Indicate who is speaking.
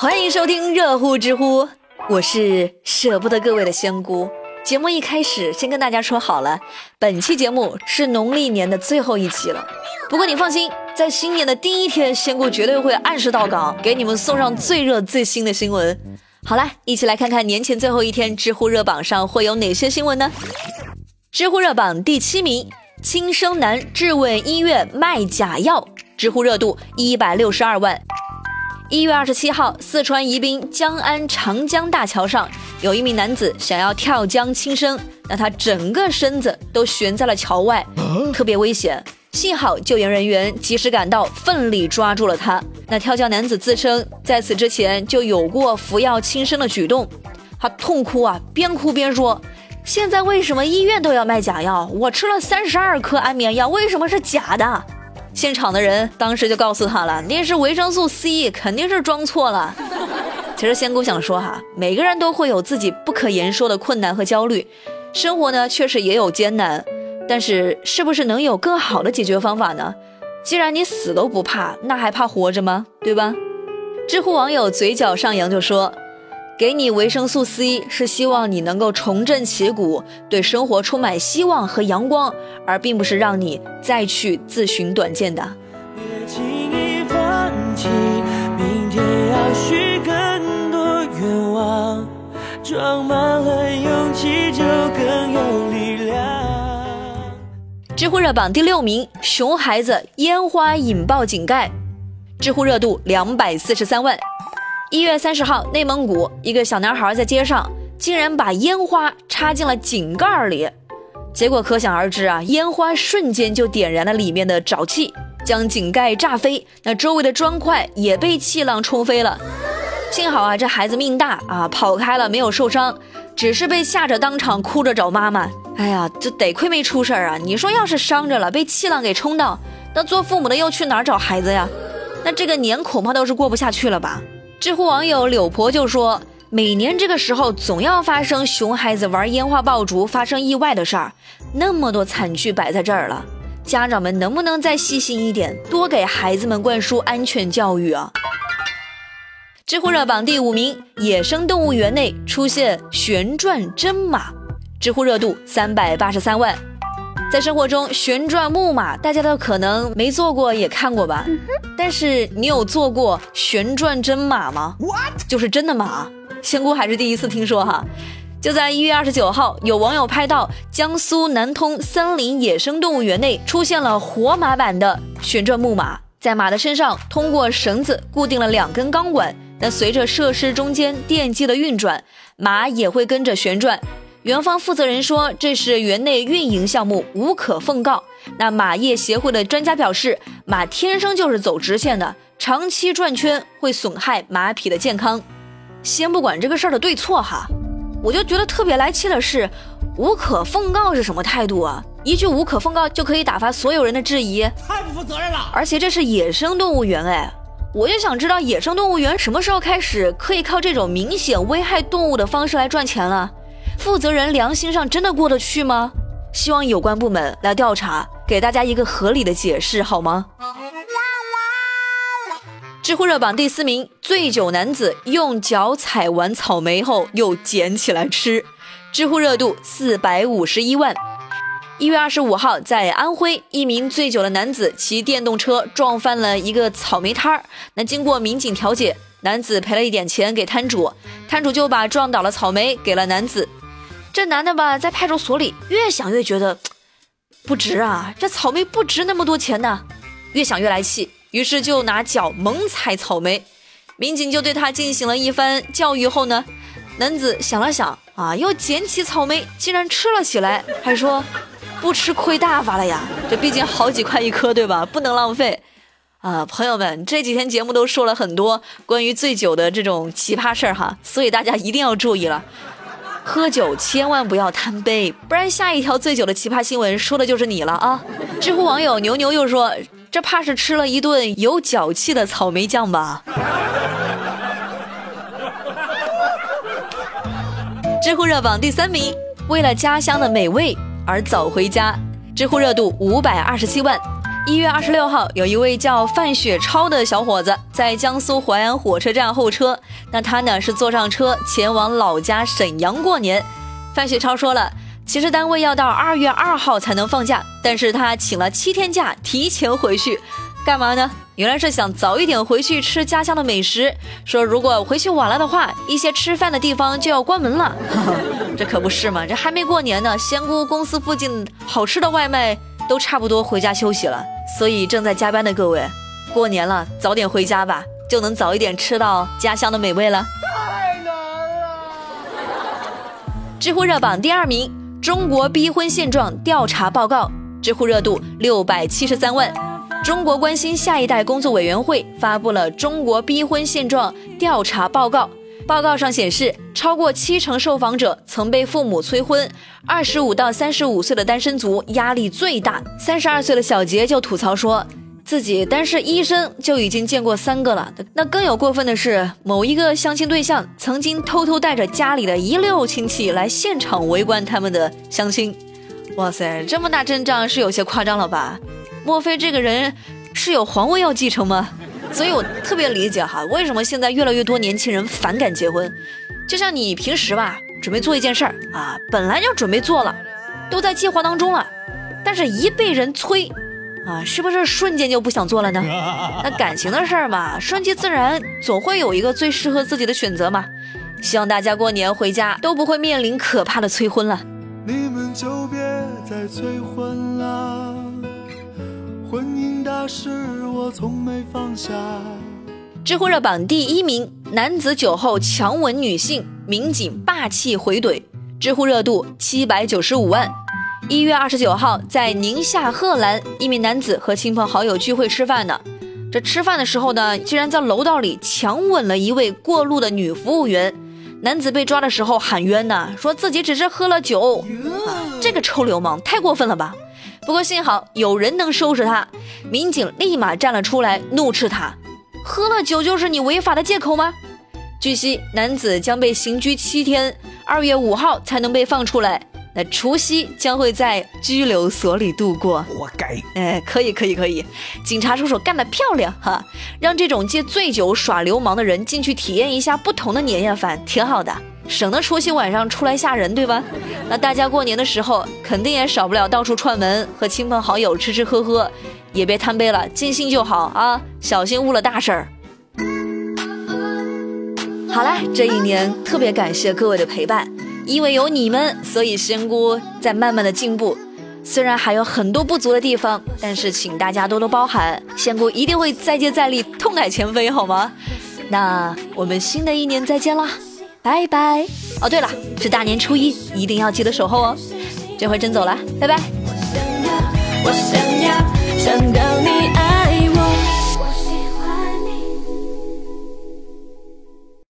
Speaker 1: 欢迎收听热乎知乎，我是舍不得各位的仙姑。节目一开始，先跟大家说好了，本期节目是农历年的最后一期了。不过你放心，在新年的第一天，仙姑绝对会按时到岗，给你们送上最热最新的新闻。好了，一起来看看年前最后一天知乎热榜上会有哪些新闻呢？知乎热榜第七名：轻生男质问医院卖假药，知乎热度一百六十二万。一月二十七号，四川宜宾江安长江大桥上，有一名男子想要跳江轻生，那他整个身子都悬在了桥外，特别危险。幸好救援人员及时赶到，奋力抓住了他。那跳江男子自称，在此之前就有过服药轻生的举动，他痛哭啊，边哭边说：“现在为什么医院都要卖假药？我吃了三十二颗安眠药，为什么是假的？”现场的人当时就告诉他了，那是维生素 C，肯定是装错了。其实仙姑想说哈，每个人都会有自己不可言说的困难和焦虑，生活呢确实也有艰难，但是是不是能有更好的解决方法呢？既然你死都不怕，那还怕活着吗？对吧？知乎网友嘴角上扬就说。给你维生素 C 是希望你能够重振旗鼓，对生活充满希望和阳光，而并不是让你再去自寻短见的。别轻易放弃，明天要许更多愿望，装满了勇气就更有力量。知乎热榜第六名，熊孩子烟花引爆井盖，知乎热度两百四十三万。一月三十号，内蒙古一个小男孩在街上竟然把烟花插进了井盖里，结果可想而知啊，烟花瞬间就点燃了里面的沼气，将井盖炸飞，那周围的砖块也被气浪冲飞了。幸好啊，这孩子命大啊，跑开了，没有受伤，只是被吓着当场哭着找妈妈。哎呀，这得亏没出事儿啊！你说要是伤着了，被气浪给冲到，那做父母的又去哪儿找孩子呀？那这个年恐怕都是过不下去了吧？知乎网友柳婆就说：“每年这个时候总要发生熊孩子玩烟花爆竹发生意外的事儿，那么多惨剧摆在这儿了，家长们能不能再细心一点，多给孩子们灌输安全教育啊？”知乎热榜第五名：野生动物园内出现旋转真马，知乎热度三百八十三万。在生活中，旋转木马大家都可能没坐过，也看过吧？但是你有坐过旋转真马吗？What？？就是真的马，仙姑还是第一次听说哈。就在一月二十九号，有网友拍到江苏南通森林野生动物园内出现了活马版的旋转木马，在马的身上通过绳子固定了两根钢管，那随着设施中间电机的运转，马也会跟着旋转。园方负责人说：“这是园内运营项目，无可奉告。”那马业协会的专家表示，马天生就是走直线的，长期转圈会损害马匹的健康。先不管这个事儿的对错哈，我就觉得特别来气的是，无可奉告是什么态度啊？一句无可奉告就可以打发所有人的质疑，太不负责任了！而且这是野生动物园哎，我就想知道野生动物园什么时候开始可以靠这种明显危害动物的方式来赚钱了？负责人良心上真的过得去吗？希望有关部门来调查，给大家一个合理的解释好吗？知乎热榜第四名，醉酒男子用脚踩完草莓后又捡起来吃，知乎热度四百五十一万。一月二十五号，在安徽，一名醉酒的男子骑电动车撞翻了一个草莓摊儿，那经过民警调解，男子赔了一点钱给摊主，摊主就把撞倒了草莓给了男子。这男的吧，在派出所里越想越觉得 不值啊，这草莓不值那么多钱呢，越想越来气，于是就拿脚猛踩草莓。民警就对他进行了一番教育后呢，男子想了想啊，又捡起草莓，竟然吃了起来，还说不吃亏大发了呀。这毕竟好几块一颗，对吧？不能浪费啊，朋友们，这几天节目都说了很多关于醉酒的这种奇葩事儿哈，所以大家一定要注意了。喝酒千万不要贪杯，不然下一条醉酒的奇葩新闻说的就是你了啊！知乎网友牛牛又说：“这怕是吃了一顿有脚气的草莓酱吧？”知乎热榜第三名，为了家乡的美味而早回家，知乎热度五百二十七万。一月二十六号，有一位叫范雪超的小伙子在江苏淮安火车站候车。那他呢是坐上车前往老家沈阳过年。范雪超说了，其实单位要到二月二号才能放假，但是他请了七天假，提前回去，干嘛呢？原来是想早一点回去吃家乡的美食。说如果回去晚了的话，一些吃饭的地方就要关门了。这可不是嘛，这还没过年呢，仙姑公司附近好吃的外卖。都差不多回家休息了，所以正在加班的各位，过年了，早点回家吧，就能早一点吃到家乡的美味了。太难了！知乎热榜第二名，中国逼婚现状调查报告，知乎热度六百七十三万。中国关心下一代工作委员会发布了中国逼婚现状调查报告。报告上显示，超过七成受访者曾被父母催婚。二十五到三十五岁的单身族压力最大。三十二岁的小杰就吐槽说，自己单是医生就已经见过三个了。那更有过分的是，某一个相亲对象曾经偷偷带着家里的一溜亲戚来现场围观他们的相亲。哇塞，这么大阵仗是有些夸张了吧？莫非这个人是有皇位要继承吗？所以我特别理解哈，为什么现在越来越多年轻人反感结婚？就像你平时吧，准备做一件事儿啊，本来就准备做了，都在计划当中了，但是一被人催，啊，是不是瞬间就不想做了呢？那感情的事儿嘛，顺其自然，总会有一个最适合自己的选择嘛。希望大家过年回家都不会面临可怕的催婚了。你们就别再催婚了，婚姻大事我从没放下。知乎热榜第一名，男子酒后强吻女性，民警霸气回怼，知乎热度七百九十五万。一月二十九号，在宁夏贺兰，一名男子和亲朋好友聚会吃饭呢。这吃饭的时候呢，竟然在楼道里强吻了一位过路的女服务员。男子被抓的时候喊冤呢，说自己只是喝了酒。这个臭流氓太过分了吧！不过幸好有人能收拾他，民警立马站了出来，怒斥他。喝了酒就是你违法的借口吗？据悉，男子将被刑拘七天，二月五号才能被放出来。那除夕将会在拘留所里度过。活该！哎，可以，可以，可以。警察叔叔干得漂亮哈！让这种借醉酒耍流氓的人进去体验一下不同的年夜饭，挺好的，省得除夕晚上出来吓人，对吧？那大家过年的时候肯定也少不了到处串门，和亲朋好友吃吃喝喝。也别贪杯了，尽兴就好啊，小心误了大事儿。好啦，这一年特别感谢各位的陪伴，因为有你们，所以仙姑在慢慢的进步。虽然还有很多不足的地方，但是请大家多多包涵，仙姑一定会再接再厉，痛改前非，好吗？那我们新的一年再见啦，拜拜。哦，对了，是大年初一，一定要记得守候哦。这回真走了，拜拜。我想要，我想要。想到你